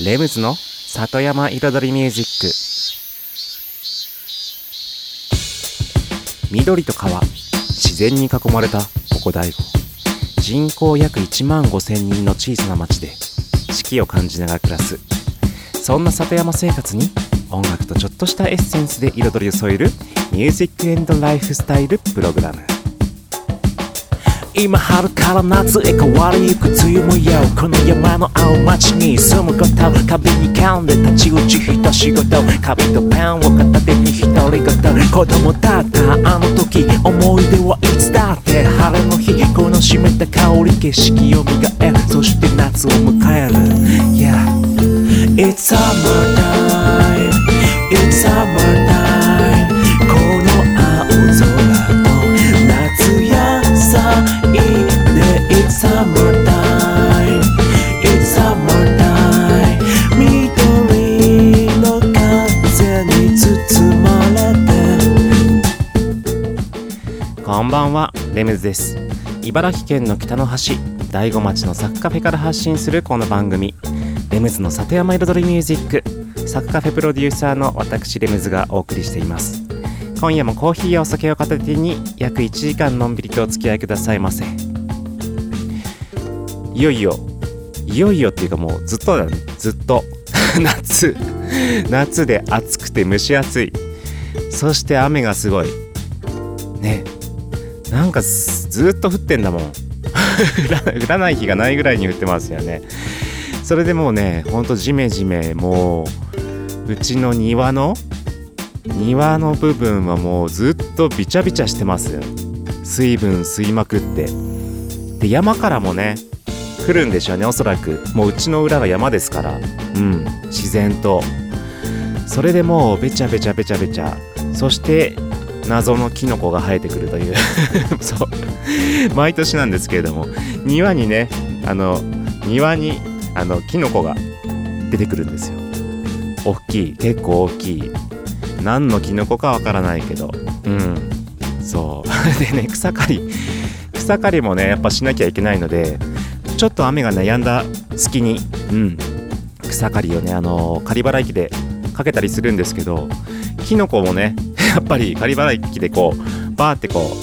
レムズの里山彩りミュージック。緑と川自然に囲まれたここ大悟人口約1万5千人の小さな町で四季を感じながら暮らす。そんな里山生活に音楽とちょっとしたエッセンスで彩りを添えるミュージックエンドライフスタイルプログラム。今春から夏へ変わりゆく梅雨もよこの山の青町に住むこと壁に噛んで立ち打ち一仕事紙とペンを片手に独り言子供だったあの時思い出はいつだって晴れの日。この湿った香り景色を磨えそして夏を迎える Yeah It's summer time It's summertime It's summer time It's summer time 緑の風に包まれて。こんばんは。レムズです。茨城県の北の端大子町のサクカフェから発信するこの番組。レムズの里山彩りミュージック。サクカフェプロデューサーの私レムズがお送りしています。今夜もコーヒーやお酒を片手に約1時間のんびりとお付き合いくださいませ。いよいよ。いよいよっていうかもうずっとだね。ずっと。夏。夏で暑くて蒸し暑い。そして雨がすごい。ね。なんかずっと降ってんだもん。降 ら降らない日がないぐらいに降ってますよね。それでもうねほんとジメジメもううちの庭の庭の部分はもうずっとびちゃびちゃしてます水分吸いまくって。で山からもね来るんでしょうねおそらく。もううちの裏が山ですから。うん。自然と。それでもうべちゃべちゃべちゃべちゃ。そして謎のキノコが生えてくるという。そう。毎年なんですけれども。庭にねあの庭にあのキノコが出てくるんですよ。大きい。結構大きい。何のキノコかわからないけど。うん。そう。でね草刈り。草刈りもねやっぱしなきゃいけないのでちょっと雨が悩んだ隙にうん草刈りをねあの刈り払い機でかけたりするんですけどキノコもね やっぱり刈り払い機でこうバーってこ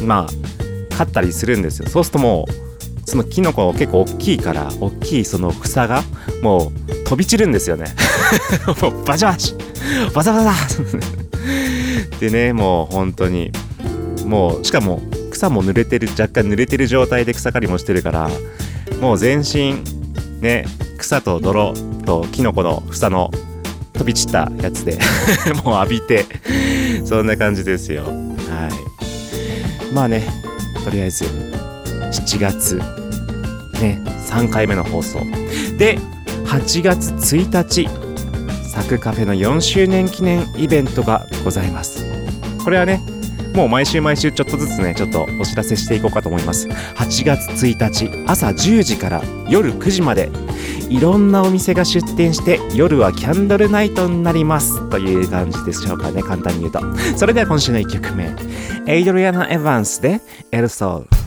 うまあ刈ったりするんですよ。そうするともうそのキノコ結構大きいから大きいその草がもう飛び散るんですよね。もうバチバチバサバサ でねもう本当にもうしかも草も濡れてる若干濡れてる状態で草刈りもしてるからもう全身ね草と泥とキノコの房の飛び散ったやつで もう浴びてそんな感じですよ。はい。まあねとりあえず7月ね3回目の放送。で8月1日サクカフェの4周年記念イベントがございます。これはねもう毎週毎週ちょっとずつねちょっとお知らせしていこうかと思います。8月1日朝10時から夜9時までいろんなお店が出店して夜はキャンドルナイトになります。という感じでしょうかね簡単に言うと。それでは今週の1曲目エイドリアナ・エヴァンスでエルソール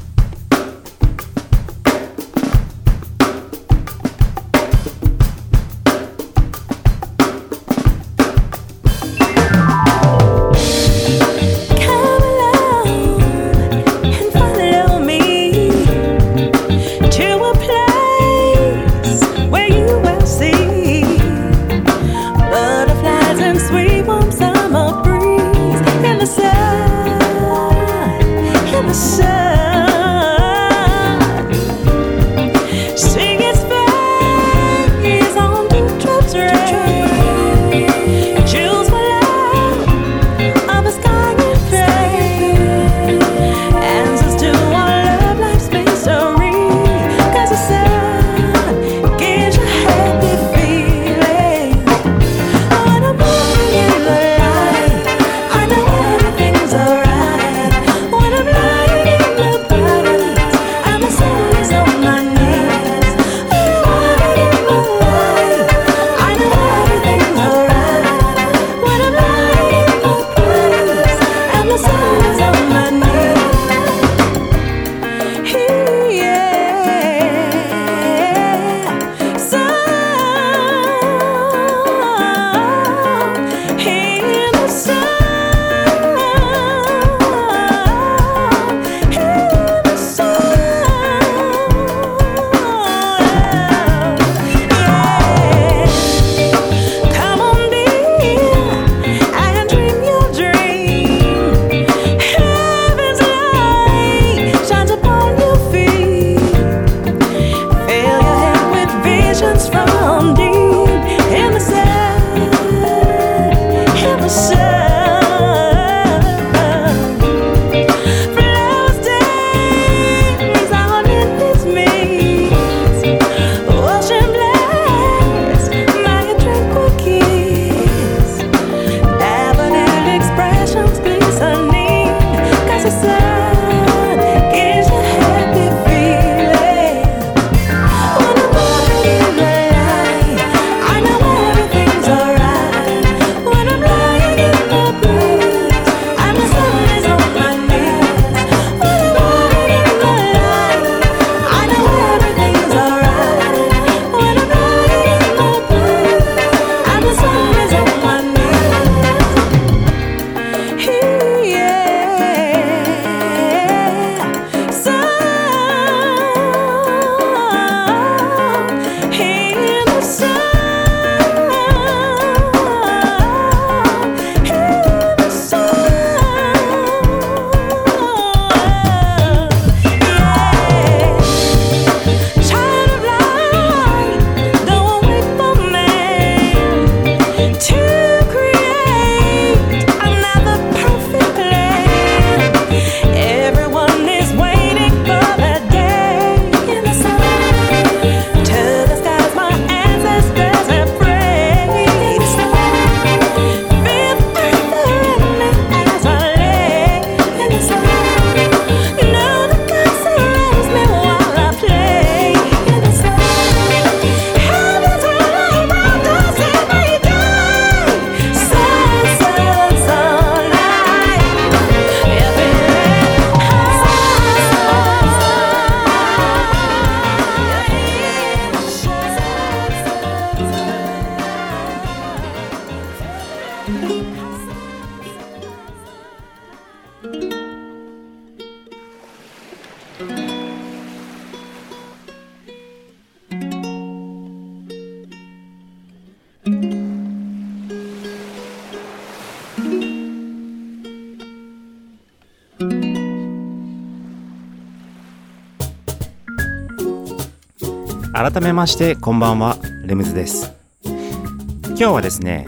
改めましてこんばんは。レムズです。今日はですね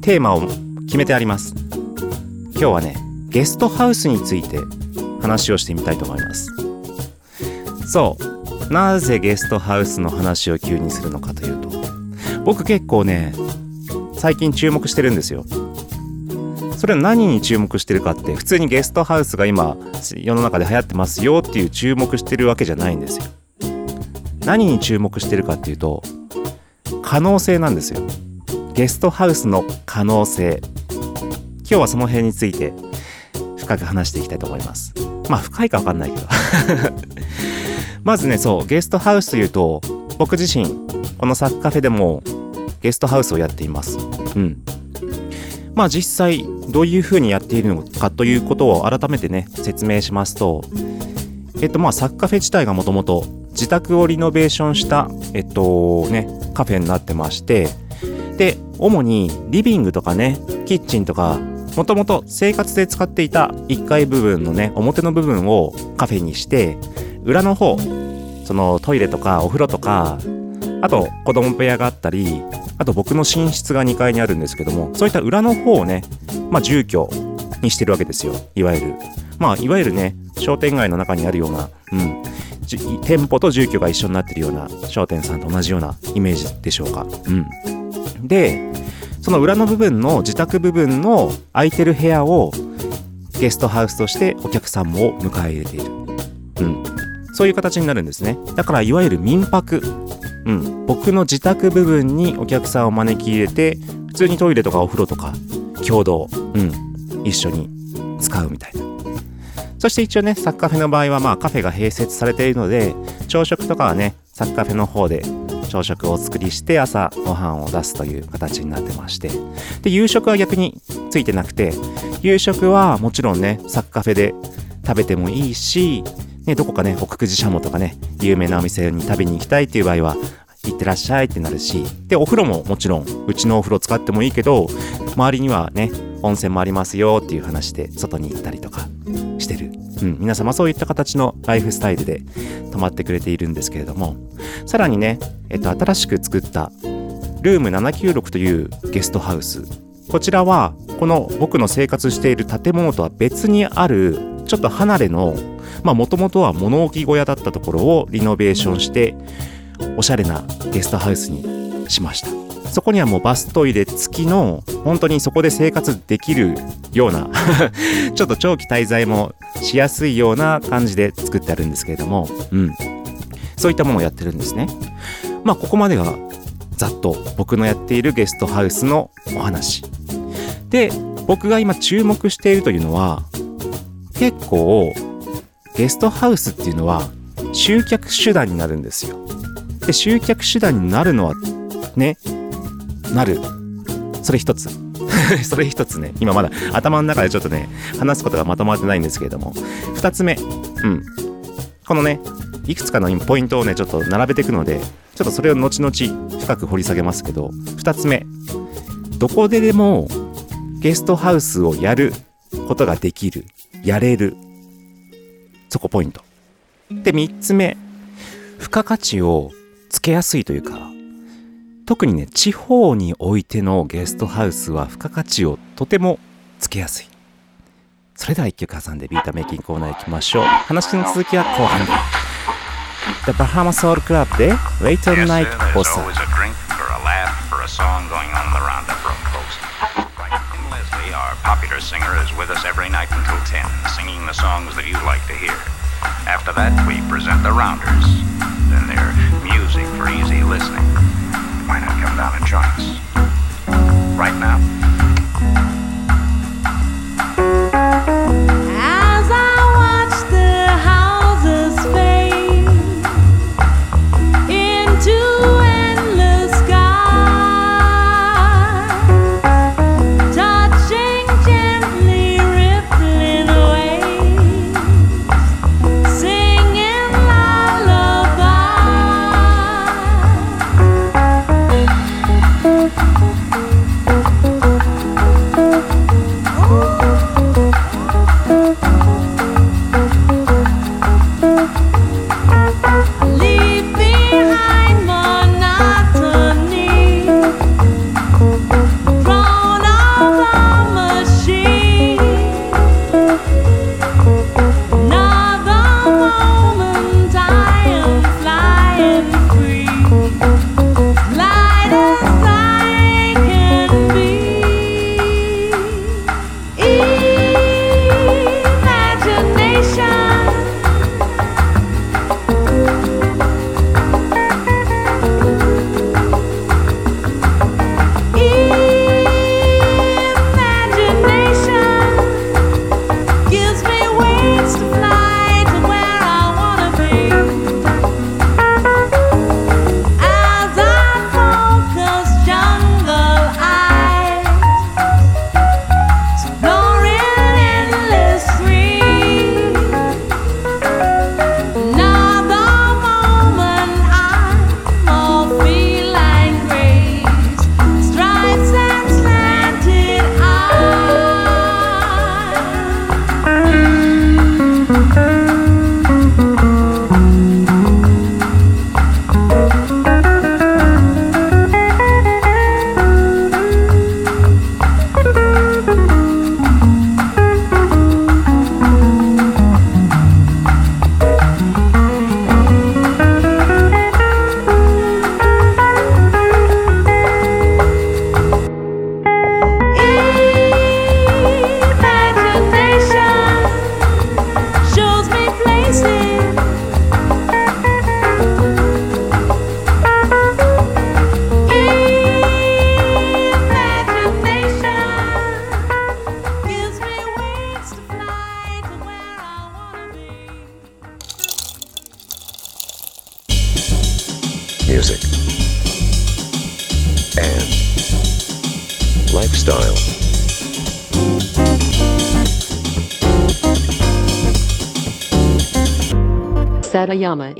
テーマを決めてあります。今日はねゲストハウスについて話をしてみたいと思います。そう。なぜゲストハウスの話を急にするのかというと僕結構ね最近注目してるんですよ。それは何に注目してるかって普通にゲストハウスが今世の中で流行ってますよっていう注目してるわけじゃないんですよ。何に注目してるかっていうと可能性なんですよ。ゲストハウスの可能性。今日はその辺について深く話していきたいと思います。まあ深いか分かんないけど。まずねそうゲストハウスというと僕自身このサッカフェでもゲストハウスをやっています。うん。まあ実際どういうふうにやっているのかということを改めてね説明しますとえっとまあサッカフェ自体がもともと自宅をリノベーションしたえっとねカフェになってましてで主にリビングとかねキッチンとかもともと生活で使っていた1階部分のね表の部分をカフェにして裏の方そのトイレとかお風呂とかあと子供部屋があったりあと僕の寝室が2階にあるんですけどもそういった裏の方をねまあ住居にしてるわけですよ。いわゆる。まあいわゆるね商店街の中にあるようなうん。店舗と住居が一緒になってるような商店さんと同じようなイメージでしょうかうんでその裏の部分の自宅部分の空いてる部屋をゲストハウスとしてお客さんも迎え入れている。うん。そういう形になるんですね。だからいわゆる民泊。うん。僕の自宅部分にお客さんを招き入れて、普通にトイレとかお風呂とか共同、うん。一緒に使うみたいな。そして一応ね、サッカフェの場合はまあカフェが併設されているので、朝食とかはね、サッカフェの方で朝食をお作りして朝ご飯を出すという形になってまして。で夕食は逆についてなくて夕食はもちろんねサッカフェで食べてもいいし、ね、どこかね奥久慈しゃもとかね有名なお店に食べに行きたいっていう場合は行ってらっしゃいってなるし。でお風呂ももちろんうちのお風呂使ってもいいけど周りにはね温泉もありますよっていう話で外に行ったりとかしてる、うん、皆様そういった形のライフスタイルで泊まってくれているんですけれどもさらにね、えっと、新しく作ったルーム796というゲストハウスこちらはこの僕の生活している建物とは別にあるちょっと離れのまあもともとは物置小屋だったところをリノベーションしておしゃれなゲストハウスにしました。そこにはもうバストイレ付きの本当にそこで生活できるような ちょっと長期滞在もしやすいような感じで作ってあるんですけれどもうん。そういったものをやってるんですね。まあここまでがざっと僕のやっているゲストハウスのお話。で僕が今注目しているというのは結構ゲストハウスっていうのは集客手段になるんですよ。で集客手段になるのはねなる。それ一つ。それ一つね。今まだ頭の中でちょっとね話すことがまとまってないんですけれども。二つ目。うん。このねいくつかのポイントをねちょっと並べていくのでちょっとそれを後々深く掘り下げますけど二つ目。どこででもゲストハウスをやることができる。やれる。そこポイント。で三つ目。付加価値をつけやすいというか特にね地方においてのゲストハウスは付加価値をとてもつけやすいそれでは一曲挟んでビータメイキングコーナー行きましょう話の続きは後半で The Bahama Soul Club で Wait on Night There's 放送 always a drink or a laugh or a song going on in the roundup room coast. Right. And Leslie, our popular singer, is with us every night until 10, singing the songs that you like to hear. After that, we present the rounders. Then they're music for easy listening. might not come down in. Right now,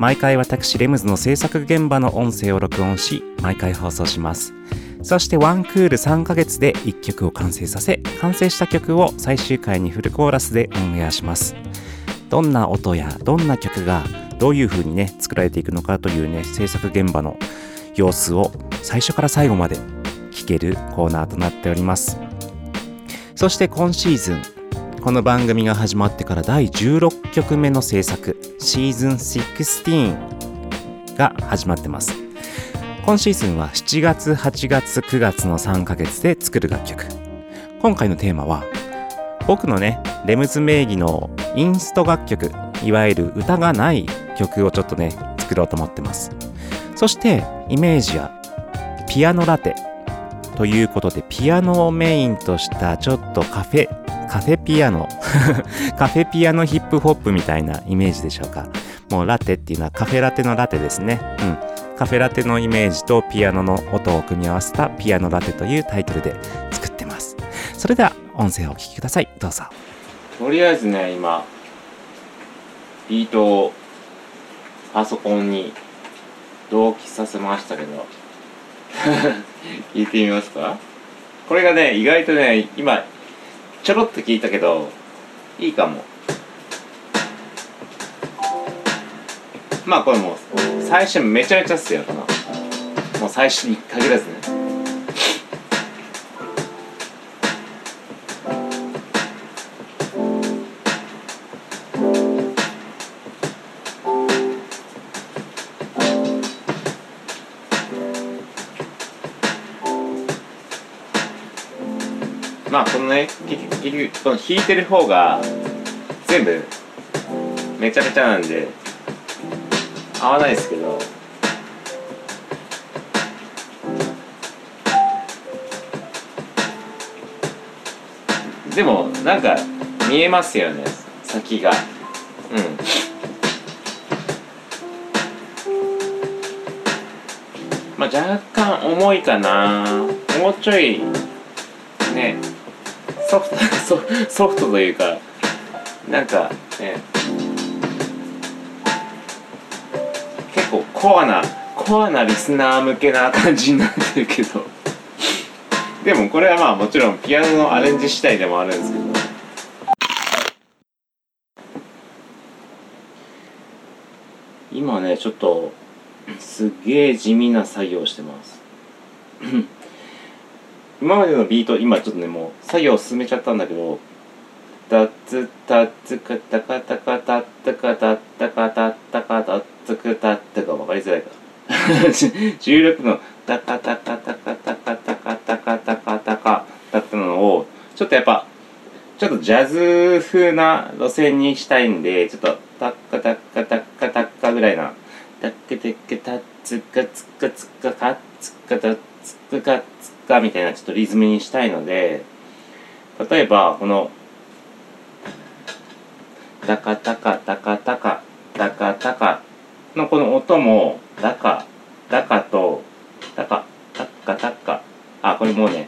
毎回私レムズの制作現場の音声を録音し毎回放送します。そしてワンクール3ヶ月で1曲を完成させ完成した曲を最終回にフルコーラスでオンエアします。どんな音やどんな曲がどういう風にね作られていくのかというね制作現場の様子を最初から最後まで聞けるコーナーとなっております。そして今シーズンこの番組が始まってから第16曲目の制作シーズン16が始まってます。今シーズンは7月8月9月の3ヶ月で作る楽曲。今回のテーマは僕のねレムズ名義のインスト楽曲いわゆる歌がない曲をちょっとね作ろうと思ってます。そしてイメージやピアノラテということでピアノをメインとしたちょっとカフェカフェピアノ。カフェピアノヒップホップみたいなイメージでしょうか。もうラテっていうのはカフェラテのラテですね。うん。カフェラテのイメージとピアノの音を組み合わせたピアノラテというタイトルで作ってます。それでは音声をお聞きください。どうぞ。とりあえずね今ビートをパソコンに同期させましたけど。聞いてみますか？これがね意外とね今ちょろっと聞いたけどいいかも。まあこれもう最初めちゃめちゃっすよこのもう最初に限らずね。ね結局この弾いてる方が全部めちゃめちゃなんで合わないですけどでもなんか見えますよね先が。うん。まあ若干重いかな。もうちょいねソフト ソフトというかなんかね結構コアなコアなリスナー向けな感じになってるけど。でもこれはまあもちろんピアノのアレンジ次第でもあるんですけど。今ねちょっとすげえ地味な作業してます。今までのビート今ちょっとねもう作業進めちゃったんだけどタツタツカタカタカタッタカタッタカタッタカタッツクタッタか分かりづらいか16のタカタカタカタカタカタカタカタカだったのをちょっとやっぱちょっとジャズ風な路線にしたいんでちょっとタッカタッカタッカタッカぐらいなタッカタッカタッツカツカツカカツカタツクカツカみたいなちょっとリズムにしたいので例えばこのタカタカタカタカタカタカのこの音もダカダカとタカタッカタッカあこれもうね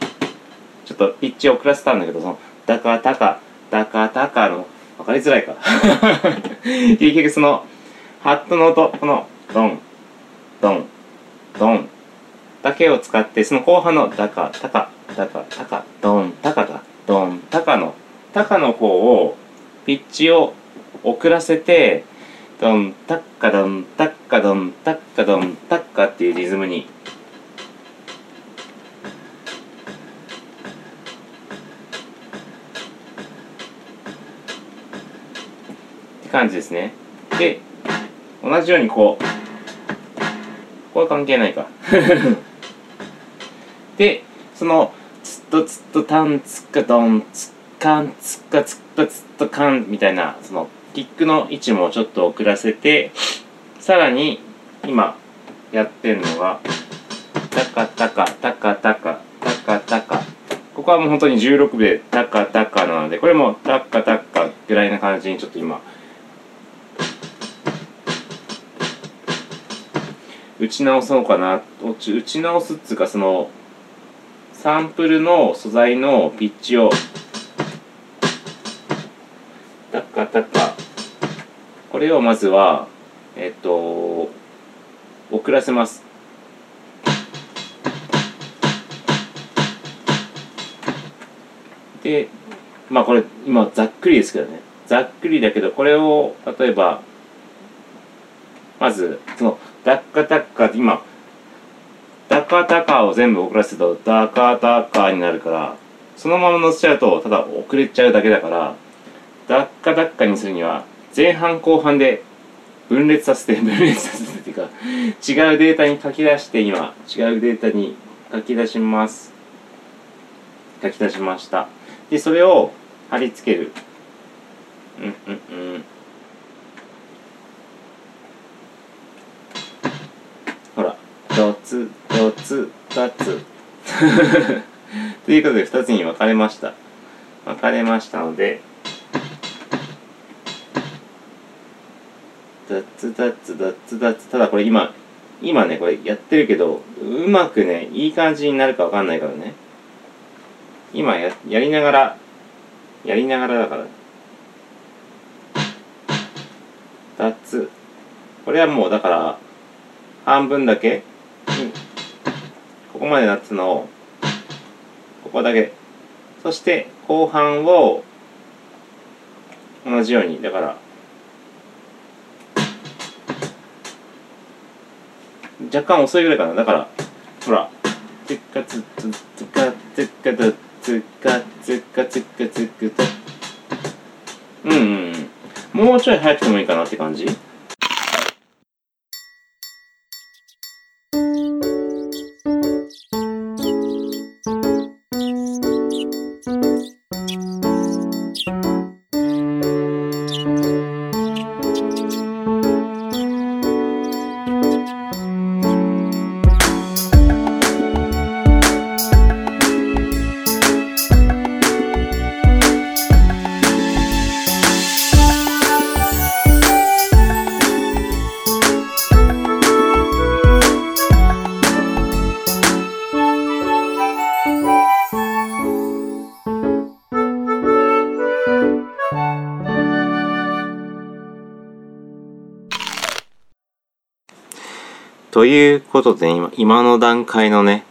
ちょっとピッチを遅らせたんだけどそのダカタカダカタカの分かりづらいか。結局そのハットの音このドンドンドンだけを使ってその後半の「だか」「たか」「だか」「たか」「どん」「たか」「だ」「どん」「たか」の「たか」の方をピッチを遅らせて「どんたっかどんたっかどんたっかどんたっか」っていうリズムにって感じですねで同じようにこうここは関係ないかそのつっとつっとたんつっかどんつっかんつっかつっかつっとかんみたいなそのキックの位置もちょっと遅らせてさらに今やってるのがタカタカタカタカタカタカここはもう本当に16秒でタカタカなのでこれもタカタカぐらいな感じにちょっと今打ち直そうかな打ち打ち直すっつうかそのサンプルの素材のピッチをタカタカこれをまずはえっと遅らせます。でまあこれ今ざっくりですけどね。ざっくりだけどこれを例えばまずそのダッカダッカ今ダカダカを全部遅らせるとダカダカになるからそのまま乗せちゃうとただ遅れちゃうだけだからダッカダッカにするには前半後半で分裂させて分裂させてっていうか違うデータに書き出して今違うデータに書き出します。書き出しました。でそれを貼り付ける。うんうんうん。ほらドツドツドツということで2つに分かれました。分かれましたのでダッツダッツダッツダツただこれ今今ねこれやってるけどうまくねいい感じになるかわかんないからね。今ややりながらやりながらだから。ダッツこれはもうだから半分だけここまでなってのをここだけ。そして後半を同じようにだから若干遅いぐらいかな。だからほらつっかつつつかつっかつつかつかつかつかとうんうんうん。もうちょい早くてもいいかなって感じ。ということで今今の段階のね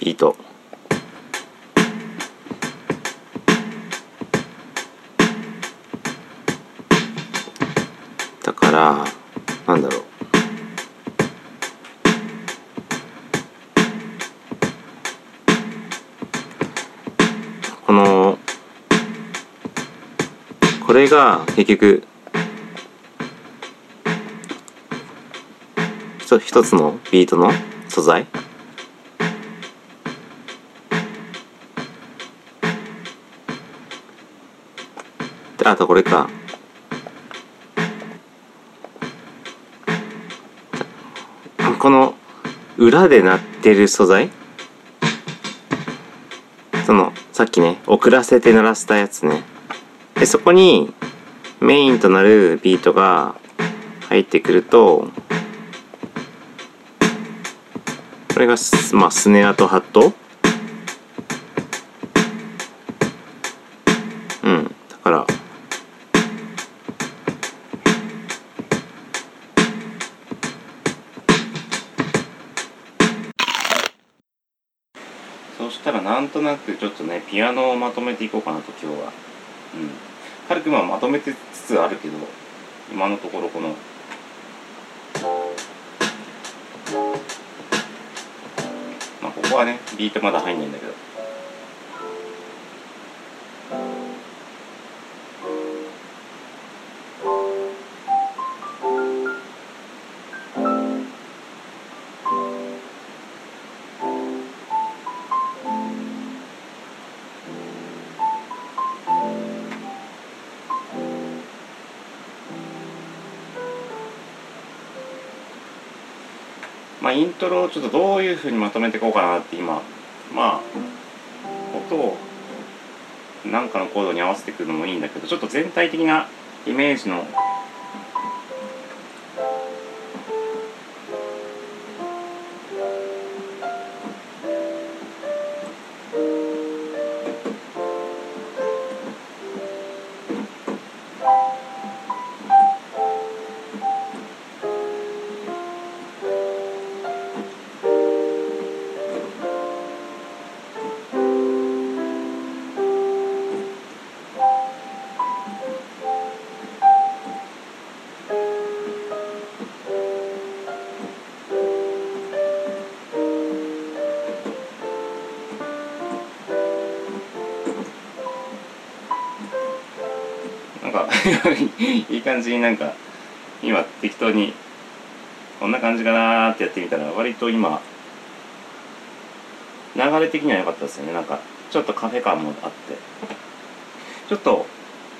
ビートだからなんだろう。このこれが結局一つのビートの素材？であとこれか。この裏で鳴ってる素材？そのさっきね遅らせて鳴らしたやつね。でそこにメインとなるビートが入ってくるとこれが,、まあ、スネアとハット。うん。だからそしたらなんとなくちょっとねピアノをまとめていこうかなと今日は。うん。軽くまあまとめてつつあるけど今のところこのこはねビートまだ入んないんだけど。イントロをちょっとどういうふうにまとめていこうかなって今まあ音を何かのコードに合わせてくるのもいいんだけどちょっと全体的なイメージのいい感じになんか今適当にこんな感じかなってやってみたら割と今流れ的には良かったですよね。なんかちょっとカフェ感もあって。ちょっと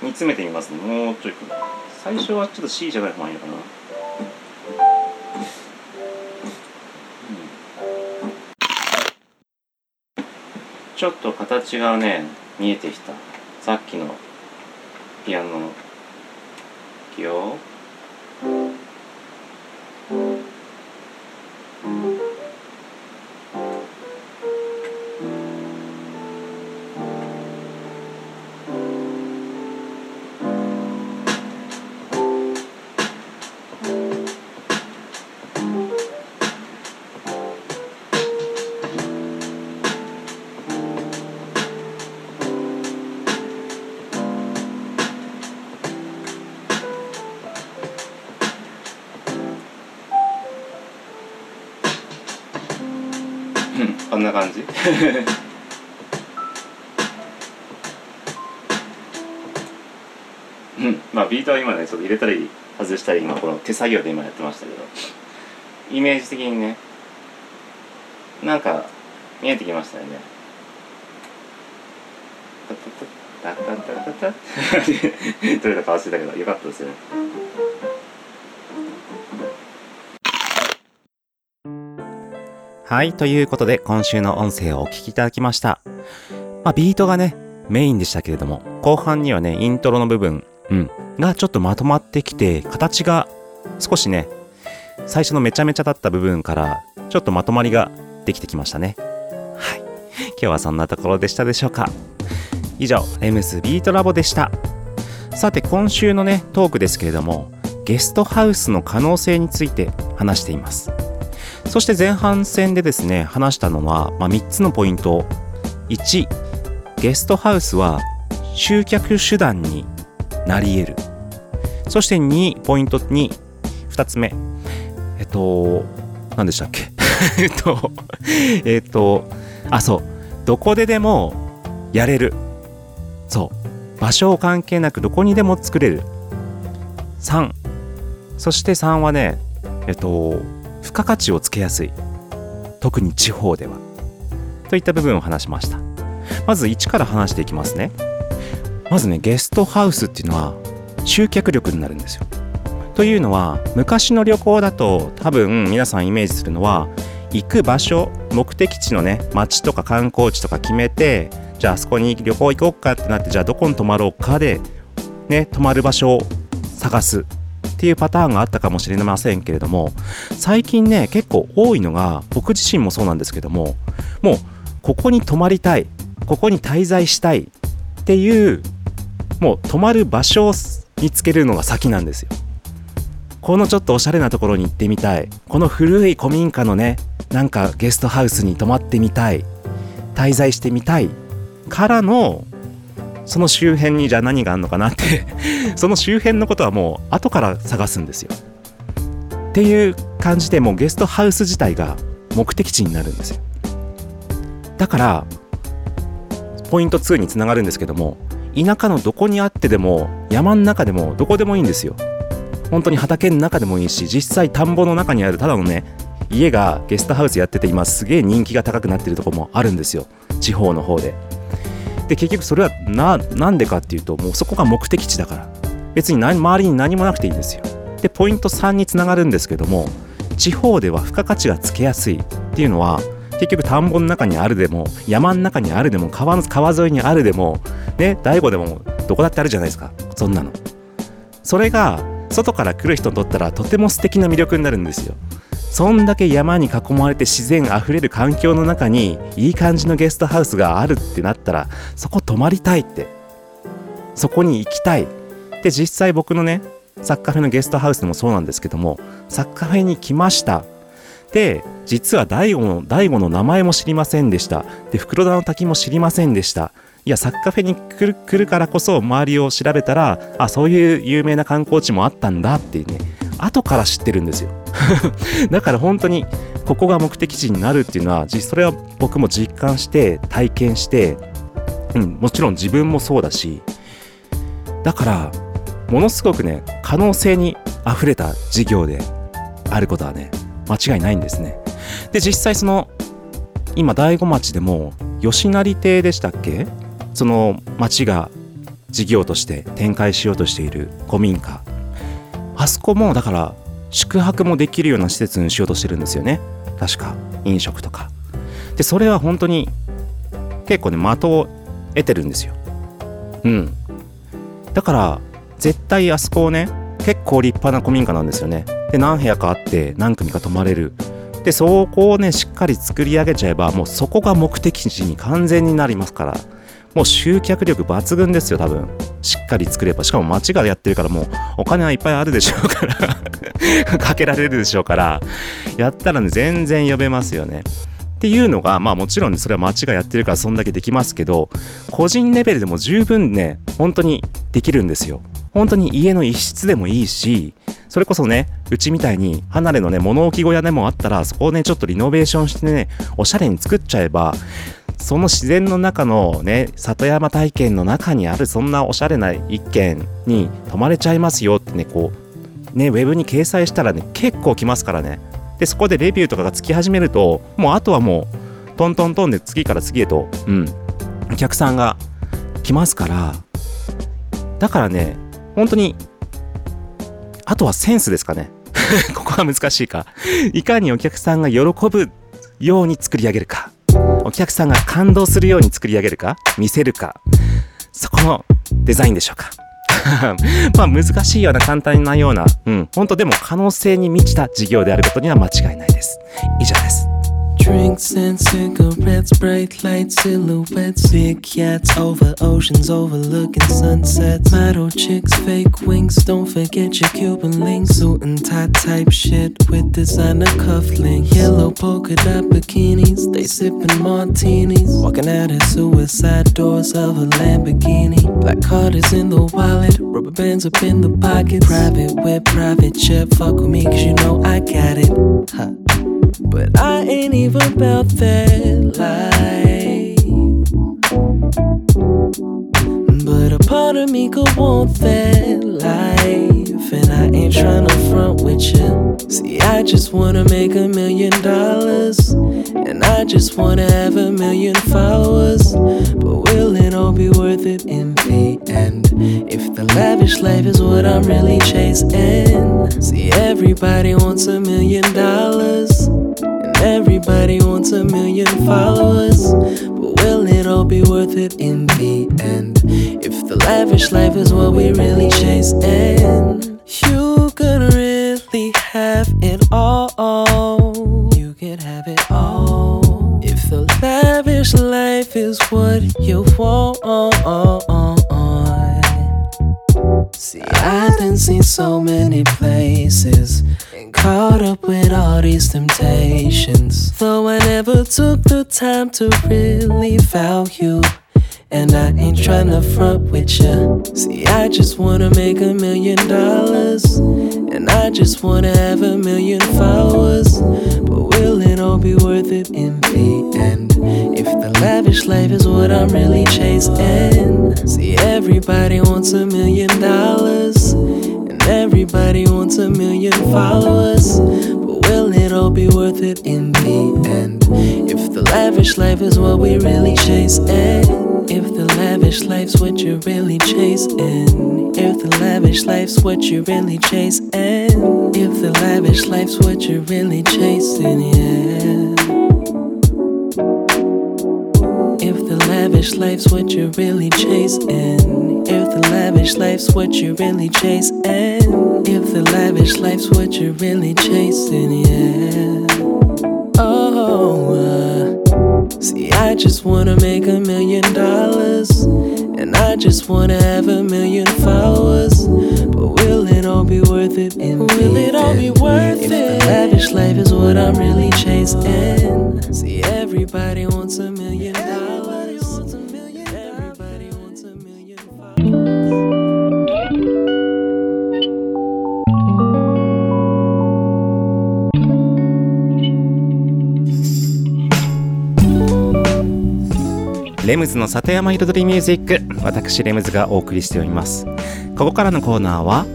煮詰めてみますねもうちょい最初はちょっと C じゃない方がいいのかな、ちょっと形がね見えてきた。さっきのピアノの。 드릴게요. うん。まあビートは今ねちょっと入れたり外したり今この手作業で今やってましたけどイメージ的にねなんか見えてきましたよね。取れた顔してたけどよかったですよねはい、ということで今週の音声をお聞きいただきました。まあ、ビートがね、メインでしたけれども、後半にはね、イントロの部分、うん、がちょっとまとまってきて、形が少しね、最初のめちゃめちゃだった部分から、ちょっとまとまりができてきましたね。はい。今日はそんなところでしたでしょうか。以上、レムスビートラボでした。さて、今週のね、トークですけれども、ゲストハウスの可能性について話しています。そして前半戦でですね、話したのは、まあ、3つのポイント。1、ゲストハウスは集客手段になり得る。そして2、ポイント2、2つ目。えっと、何でしたっけ？えっと、えっと、あ、そう。どこででもやれる。そう。場所を関係なくどこにでも作れる。3。そして3はね、えっと、付加価値をつけやすい。特に地方では。といった部分を話しました。まず1から話していきますね。まずねゲストハウスっていうのは集客力になるんですよ。というのは昔の旅行だと多分皆さんイメージするのは行く場所目的地のね街とか観光地とか決めてじゃああそこに旅行行こうかってなってじゃあどこに泊まろうかでね泊まる場所を探す。っていうパターンがあったかもしれませんけれども最近ね結構多いのが僕自身もそうなんですけどももうここに泊まりたいここに滞在したいっていうもう泊まる場所を見つけるのが先なんですよ。このちょっとおしゃれなところに行ってみたい。この古い古民家のねなんかゲストハウスに泊まってみたい。滞在してみたい。からのその周辺にじゃあ何があるのかなって その周辺のことはもう後から探すんですよ。っていう感じでもうゲストハウス自体が目的地になるんですよ。だからポイント2につながるんですけども田舎のどこにあってでも山の中でもどこでもいいんですよ。本当に畑の中でもいいし実際田んぼの中にあるただのね家がゲストハウスやってて今すげえ人気が高くなってるとこもあるんですよ。地方の方で。で結局それはななんでかっていうともうそこが目的地だから。別に何周りに何もなくていいんですよ。でポイント3につながるんですけども地方では付加価値がつけやすいっていうのは結局田んぼの中にあるでも山の中にあるでも川の川沿いにあるでもね大悟でもどこだってあるじゃないですか。そんなの。それが外から来る人にとったらとても素敵な魅力になるんですよ。そんだけ山に囲まれて自然あふれる環境の中にいい感じのゲストハウスがあるってなったらそこ泊まりたいって。そこに行きたい。で実際僕のねサッカーフェのゲストハウスでもそうなんですけどもサッカーフェに来ました。で実は大悟の大悟の名前も知りませんでした。で袋田の滝も知りませんでした。いやサッカーフェに来る来るからこそ周りを調べたらあそういう有名な観光地もあったんだっていうね。後から知ってるんですよ。だから本当にここが目的地になるっていうのはじそれは僕も実感して体験して、うん、もちろん自分もそうだしだからものすごくね可能性にあふれた事業であることはね間違いないんですね。で実際その今大子町でも吉成邸でしたっけ？その町が事業として展開しようとしている古民家。あそこもだから宿泊もできるような施設にしようとしてるんですよね。確か飲食とか。でそれは本当に結構ね的を得てるんですよ。うん。だから絶対あそこをね結構立派な古民家なんですよね。で何部屋かあって何組か泊まれる。でそこをねしっかり作り上げちゃえばもうそこが目的地に完全になりますから。もう集客力抜群ですよ多分。しっかり作れば。しかも町がやってるからもうお金はいっぱいあるでしょうから。かけられるでしょうから。やったらね全然呼べますよね。っていうのがまあもちろんそれは町がやってるからそんだけできますけど個人レベルでも十分ね本当にできるんですよ。本当に家の一室でもいいしそれこそねうちみたいに離れのね物置小屋でもあったらそこをねちょっとリノベーションしてねおしゃれに作っちゃえばその自然の中のね里山体験の中にあるそんなおしゃれな一軒に泊まれちゃいますよってねこうねウェブに掲載したらね結構来ますからね。でそこでレビューとかがつき始めるともうあとはもうトントントンで次から次へとうんお客さんが来ますからだからね本当にあとはセンスですかね。ここは難しいか。いかにお客さんが喜ぶように作り上げるか。お客さんが感動するように作り上げるか見せるかそこのデザインでしょうか。まあ難しいような簡単なようなうん。本当でも可能性に満ちた事業であることには間違いないです。以上です。Drinks and cigarettes, bright light silhouettes, big yachts over oceans, overlooking sunsets. Model chicks, fake wings, don't forget your Cuban links. Suit and tie type shit with designer cufflinks. Yellow polka dot bikinis, they sipping martinis. Walking out of suicide doors of a Lamborghini. Black card is in the wallet, rubber bands up in the pockets. Private whip, private jet, fuck with me, cause you know I got it. Huh. But I ain't even about that life. But a part of me could want that life. And I ain't tryna front with you. See, I just wanna make a million dollars. And I just wanna have a million followers. But will it all be worth it in the end? If the lavish life is what I'm really chasing. See, everybody wants a million dollars. Everybody wants a million followers. But will it all be worth it in the end? If the lavish life is what we really chase, and you could really have it all. You could have it all. If the lavish life is what you want. See, I've been seen so many places caught up with all these temptations. Though I never took the time to really value. And I ain't tryna front with ya. See, I just wanna make a million dollars. And I just wanna have a million followers. But will it all be worth it in the end? If the lavish life is what I'm really chasing. See, everybody wants a million dollars. And everybody wants a million followers. But will it all be worth it in the end? If the lavish life is what we really chase, chasing. If the lavish life's what you're really chasing. If the lavish life's what you really chase, and if the lavish life's what you're really chasing, yeah. Lavish life's what you're really chasing, if the lavish life's what you're really chase, and if the lavish life's what you're really chasing, yeah. Oh, uh, see, I just wanna make a million dollars, and I just wanna have a million followers. But will it all be worth it? In will it all be worth if it? The lavish life is what I'm really chasing. See, everybody wants a million dollars. レムズの里山彩りミュージック。私レムズがお送りしております。ここからのコーナーは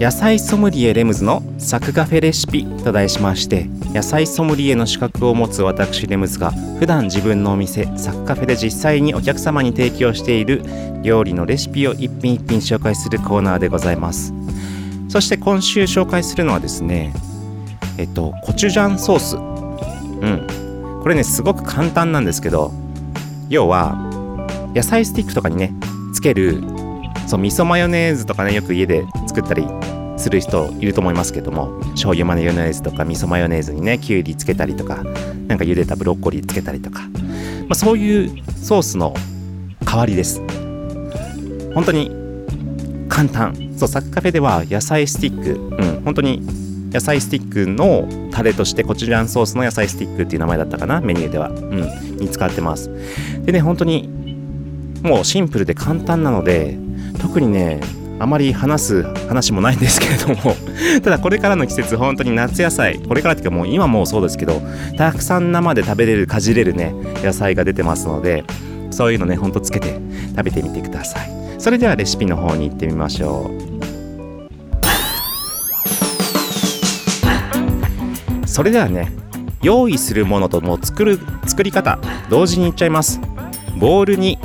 野菜ソムリエレムズのサクカフェレシピと題しまして野菜ソムリエの資格を持つ私レムズが普段自分のお店サクカフェで実際にお客様に提供している料理のレシピを一品一品紹介するコーナーでございます。そして今週紹介するのはですねえっとコチュジャンソース。うん。これねすごく簡単なんですけど要は野菜スティックとかにねつけるそう味噌マヨネーズとかねよく家で作ったりする人いると思いますけども醤油マヨネーズとか味噌マヨネーズにねきゅうりつけたりとかなんか茹でたブロッコリーつけたりとか、まあ、そういうソースの代わりです。本当に簡単。そうサクカフェでは野菜スティック。うん本当に野菜スティックのタレとしてコチュジャンソースの野菜スティックっていう名前だったかなメニューでは。うんに使ってます。でね本当にもうシンプルで簡単なので特にねあまり話す話もないんですけれども。ただこれからの季節本当に夏野菜。これからっていうかもう今もそうですけどたくさん生で食べれるかじれるね野菜が出てますのでそういうのねほんとつけて食べてみてください。それではレシピの方に行ってみましょう。それではね用意するものとも作る作り方同時にいっちゃいます。ボウルに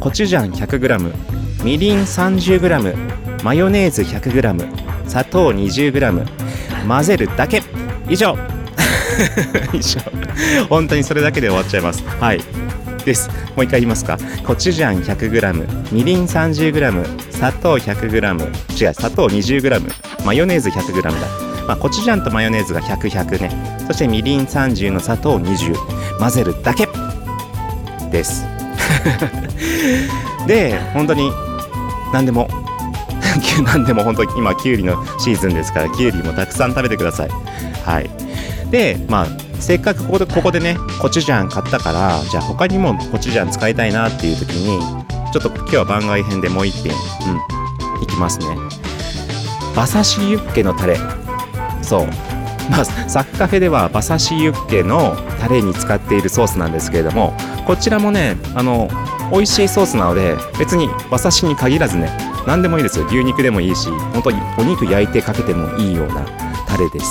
コチュジャン 100g みりん 30g マヨネーズ 100g 砂糖 20g 混ぜるだけ。以上。以上。本当にそれだけで終わっちゃいます。はい。です。もう一回言いますか。コチュジャン 100g みりん 30g 砂糖 100g 違う砂糖 20g マヨネーズ 100g だ。まあ、コチュジャンとマヨネーズが100、100ね。そしてみりん30の砂糖20。混ぜるだけ。です。で、本当に何でも、何でも本当に今、きゅうりのシーズンですから、きゅうりもたくさん食べてください。はい。で、まあ、せっかくここでここでね、コチュジャン買ったから、じゃあ他にもコチュジャン使いたいなっていう時に、ちょっと今日は番外編でもう一品、うん、いきますね。馬刺しユッケのタレ。そう。まあ、サッカフェでは馬刺しユッケのタレに使っているソースなんですけれども、こちらもね、あの、美味しいソースなので、別に馬刺しに限らずね、何でもいいですよ。牛肉でもいいし、本当にお肉焼いてかけてもいいようなタレです。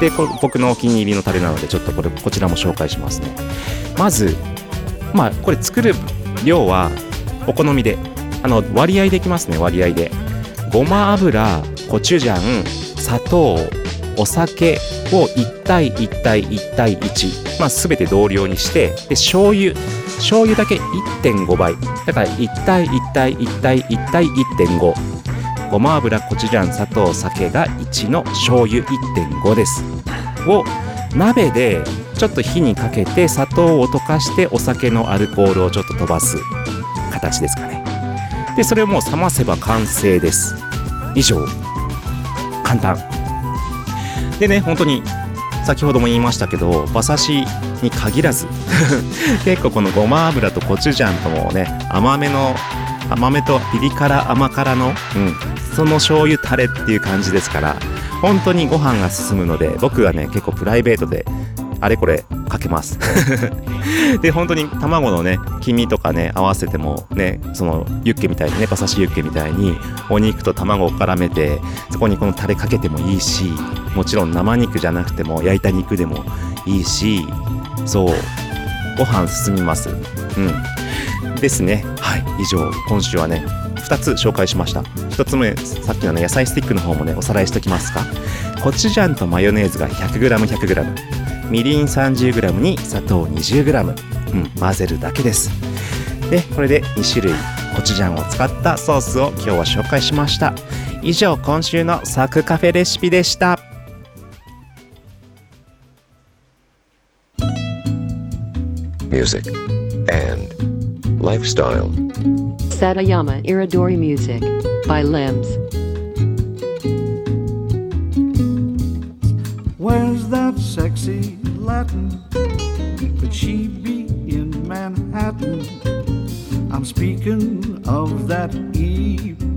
で、僕のお気に入りのタレなので、ちょっとこれ、こちらも紹介しますね。まず、まあ、これ作る量はお好みで、あの、割合できますね、割合で。ごま油、コチュジャン、砂糖、お酒を1対1対1対1、まあ、全て同量にしてで醤油醤油だけ1.5倍。だから1対1対1対1対1.5ごま油コチュジャン砂糖酒が1の醤油1.5です。を鍋でちょっと火にかけて砂糖を溶かしてお酒のアルコールをちょっと飛ばす形ですかね。でそれをもう冷ませば完成です。以上。簡単。でね本当に先ほども言いましたけど馬刺しに限らず 結構このごま油とコチュジャンともね甘めの甘めとピリ辛甘辛の、うん、その醤油タレっていう感じですから本当にご飯が進むので僕はね結構プライベートであれこれかけます。で本当に卵のね黄身とかね合わせてもねそのユッケみたいにね馬刺しユッケみたいにお肉と卵を絡めてそこにこのタレかけてもいいしもちろん生肉じゃなくても焼いた肉でもいいしそうご飯進みます。うん。ですね。はい。以上今週はね2つ紹介しました。1つ目さっきのね野菜スティックの方もねおさらいしときますか。コチュジャンとマヨネーズが 100g100g みりん 30g に砂糖 20g、うん、混ぜるだけですでこれで2種類コチュジャンを使ったソースを今日は紹介しました以上今週のサクカフェレシピでした music, and lifestyle. Satayama Iridori Music by Limbs. Sexy Latin? Could she be in Manhattan? I'm speaking of that Ipanema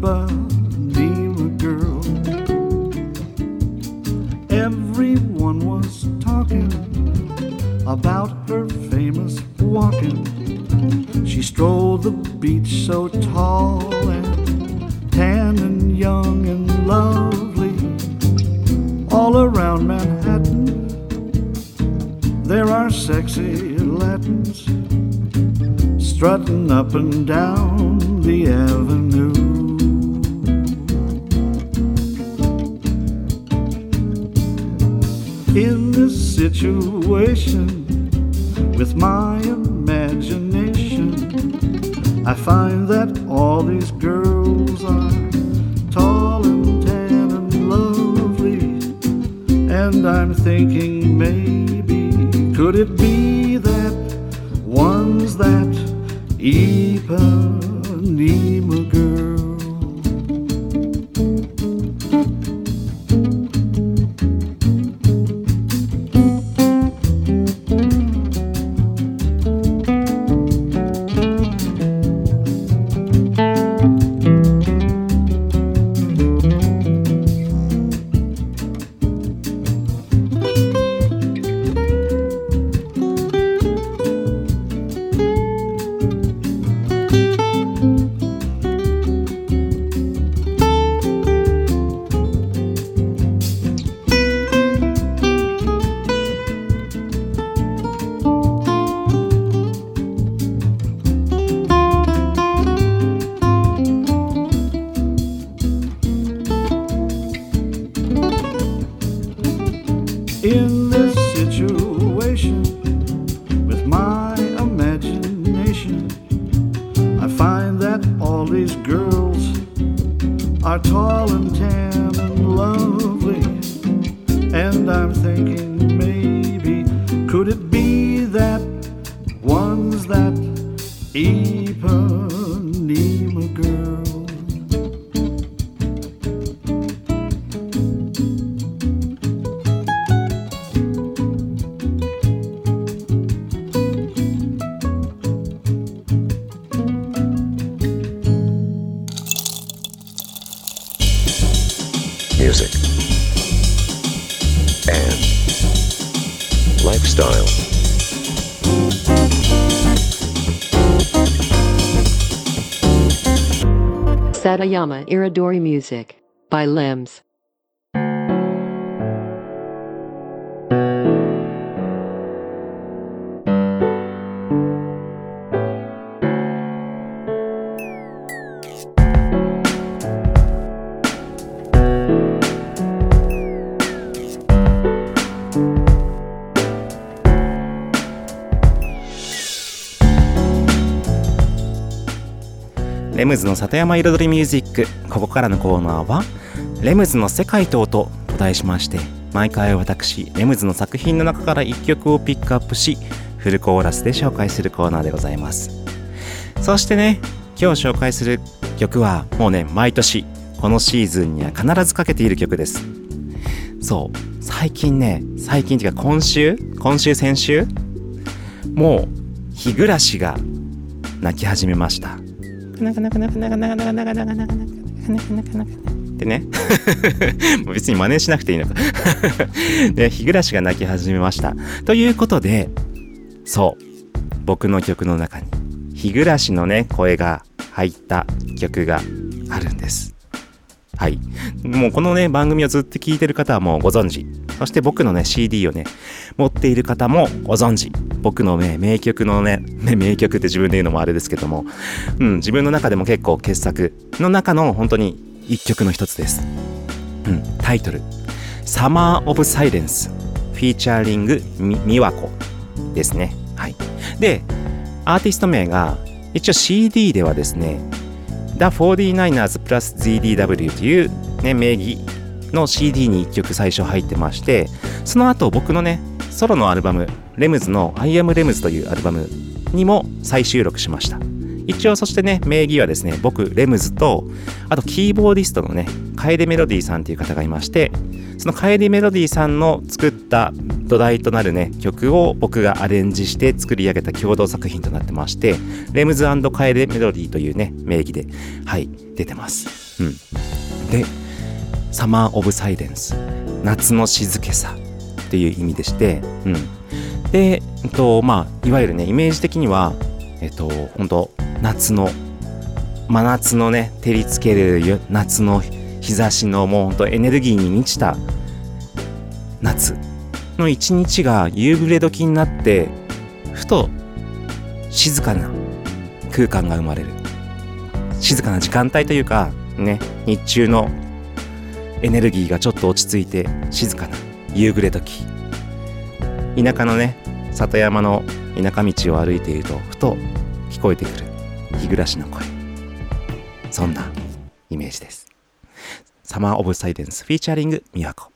girl. Everyone was talking about her famous walking. She strolled the beach so tall and tan and young and lovely all around Manhattan. There are sexy Latins strutting up and down the avenue. In this situation, with my imagination, I find that all these girls are tall and tan and lovely. And I'm thinking could it be that one's that Ipanema April. Satayama Iridori Music by Limbs.「ムズの里山彩りミュージック」ここからのコーナーは「レムズの世界と音」と題しまして毎回私レムズの作品の中から1曲をピックアップしフルコーラスで紹介するコーナーでございます。そしてね今日紹介する曲はもうね毎年このシーズンには必ずかけている曲です。そう。最近ね最近っていうか今週？今週先週？もう日暮らしが泣き始めました。ってねもう別に真似しなくていいのかで日暮らしが泣き始めましたということでそう僕の曲の中に日暮らしのね声が入った曲があるんですはいもうこのね番組をずっと聞いてる方はもうご存知そして僕のね CD をね持っている方もご存知。僕のね名曲のね 名曲って自分で言うのもあれですけども、うん、自分の中でも結構傑作の中の本当に一曲の一つです、うん、タイトル「Summer of Silence」フィーチャーリングみみわこですね。はい。でアーティスト名が一応 CD ではですね The 49ers plus ZDW という、ね、名義の CD に1曲最初入ってましてその後僕のねソロのアルバムレムズの I am レムズというアルバムにも再収録しました。一応そしてね名義はですね僕レムズとあとキーボーディストのね楓メロディーさんという方がいましてその楓メロディーさんの作った土台となるね曲を僕がアレンジして作り上げた共同作品となってましてレムズ楓メロディーというね名義ではい出てます。うん。でサマー・オブ・サイレンス夏の静けさっていう意味でして、うん、で、えっとまあ、いわゆるねイメージ的にはえっと本当夏の真夏のね照りつける夏の日差しのもう本当エネルギーに満ちた夏の一日が夕暮れ時になってふと静かな空間が生まれる。静かな時間帯というかね日中のエネルギーがちょっと落ち着いて静かな夕暮れ時。田舎のね里山の田舎道を歩いているとふと聞こえてくる日暮らしの声。そんなイメージです。サマー・オブ・サイレンスフィーチャリング美和子「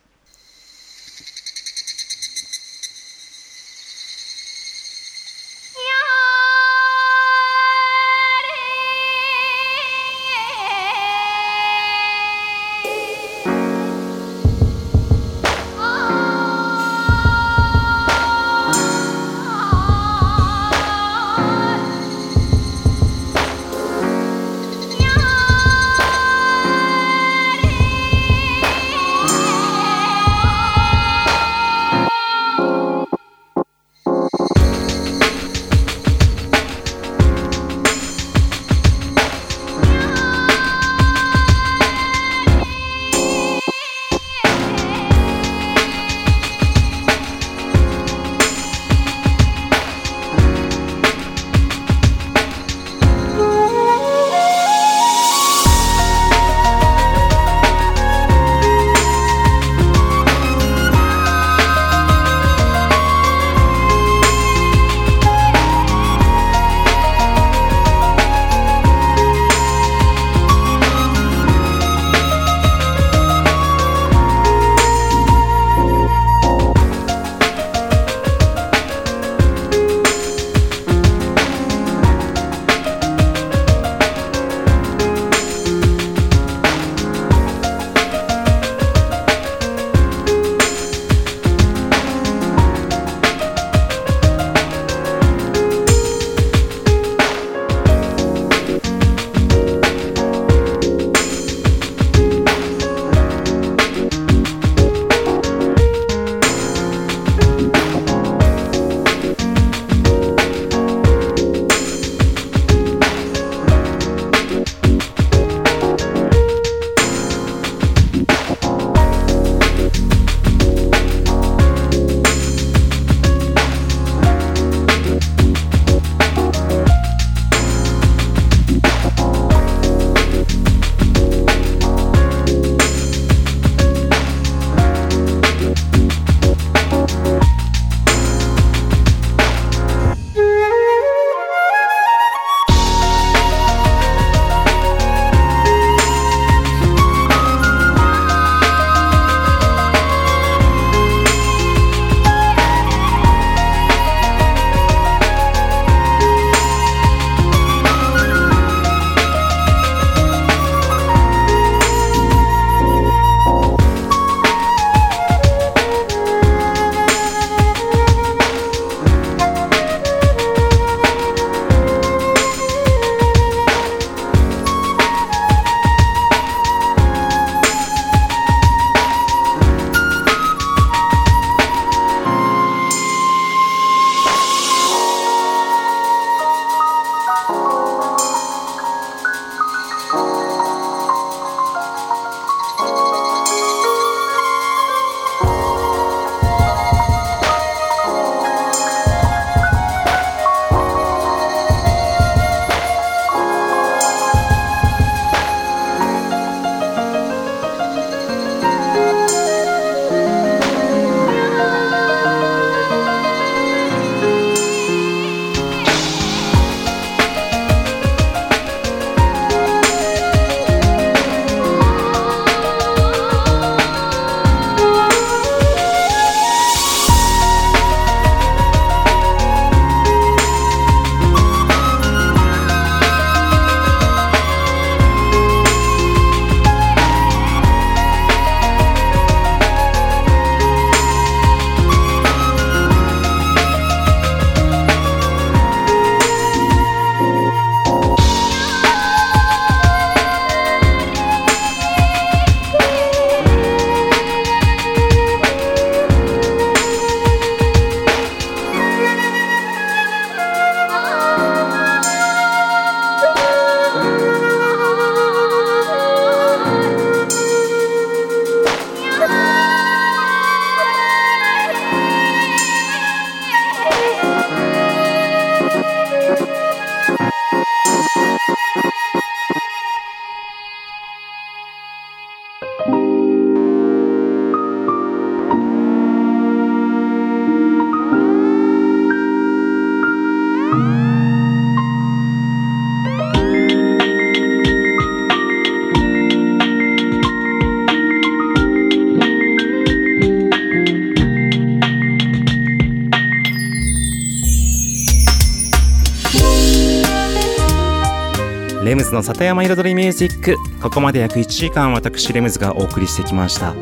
ズの里山彩りミュージックここまで約1時間私レムズがお送りしてきました。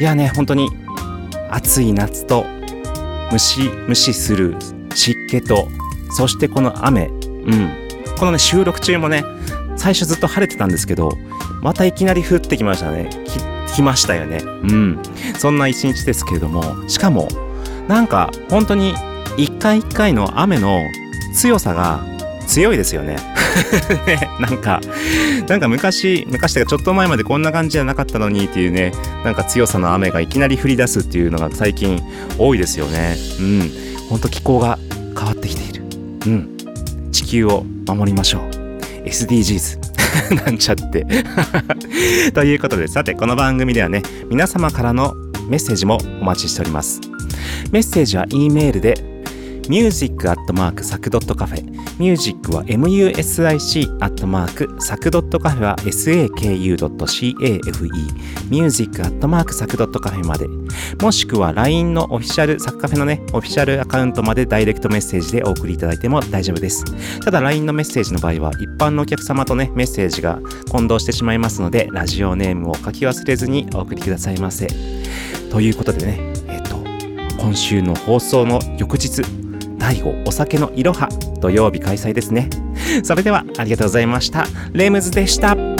いやね本当に暑い夏とムシムシする湿気とそしてこの雨。うん。このね収録中もね最初ずっと晴れてたんですけどまたいきなり降ってきましたね。き来ましたよね。うん。そんな一日ですけれどもしかもなんか本当に一回一回の雨の強さが強いですよね。ねなんかなんか昔昔とかちょっと前までこんな感じじゃなかったのにっていうねなんか強さの雨がいきなり降り出すっていうのが最近多いですよね。うん。ほんと気候が変わってきている。うん。地球を守りましょう。SDGs なんちゃって。ということでさてこの番組ではね皆様からのメッセージもお待ちしております。メッセージは E メールで music.sac.cafe music は music アットマーク sac.cafe は saku.cafe music.sac.cafe までもしくは LINE のオフィシャルサクカフェのねオフィシャルアカウントまでダイレクトメッセージでお送りいただいても大丈夫です。ただ LINE のメッセージの場合は一般のお客様とねメッセージが混同してしまいますのでラジオネームを書き忘れずにお送りくださいませ。ということでねえっ、と今週の放送の翌日第5お酒のいろは土曜日開催ですね。それではありがとうございました。レムズでした。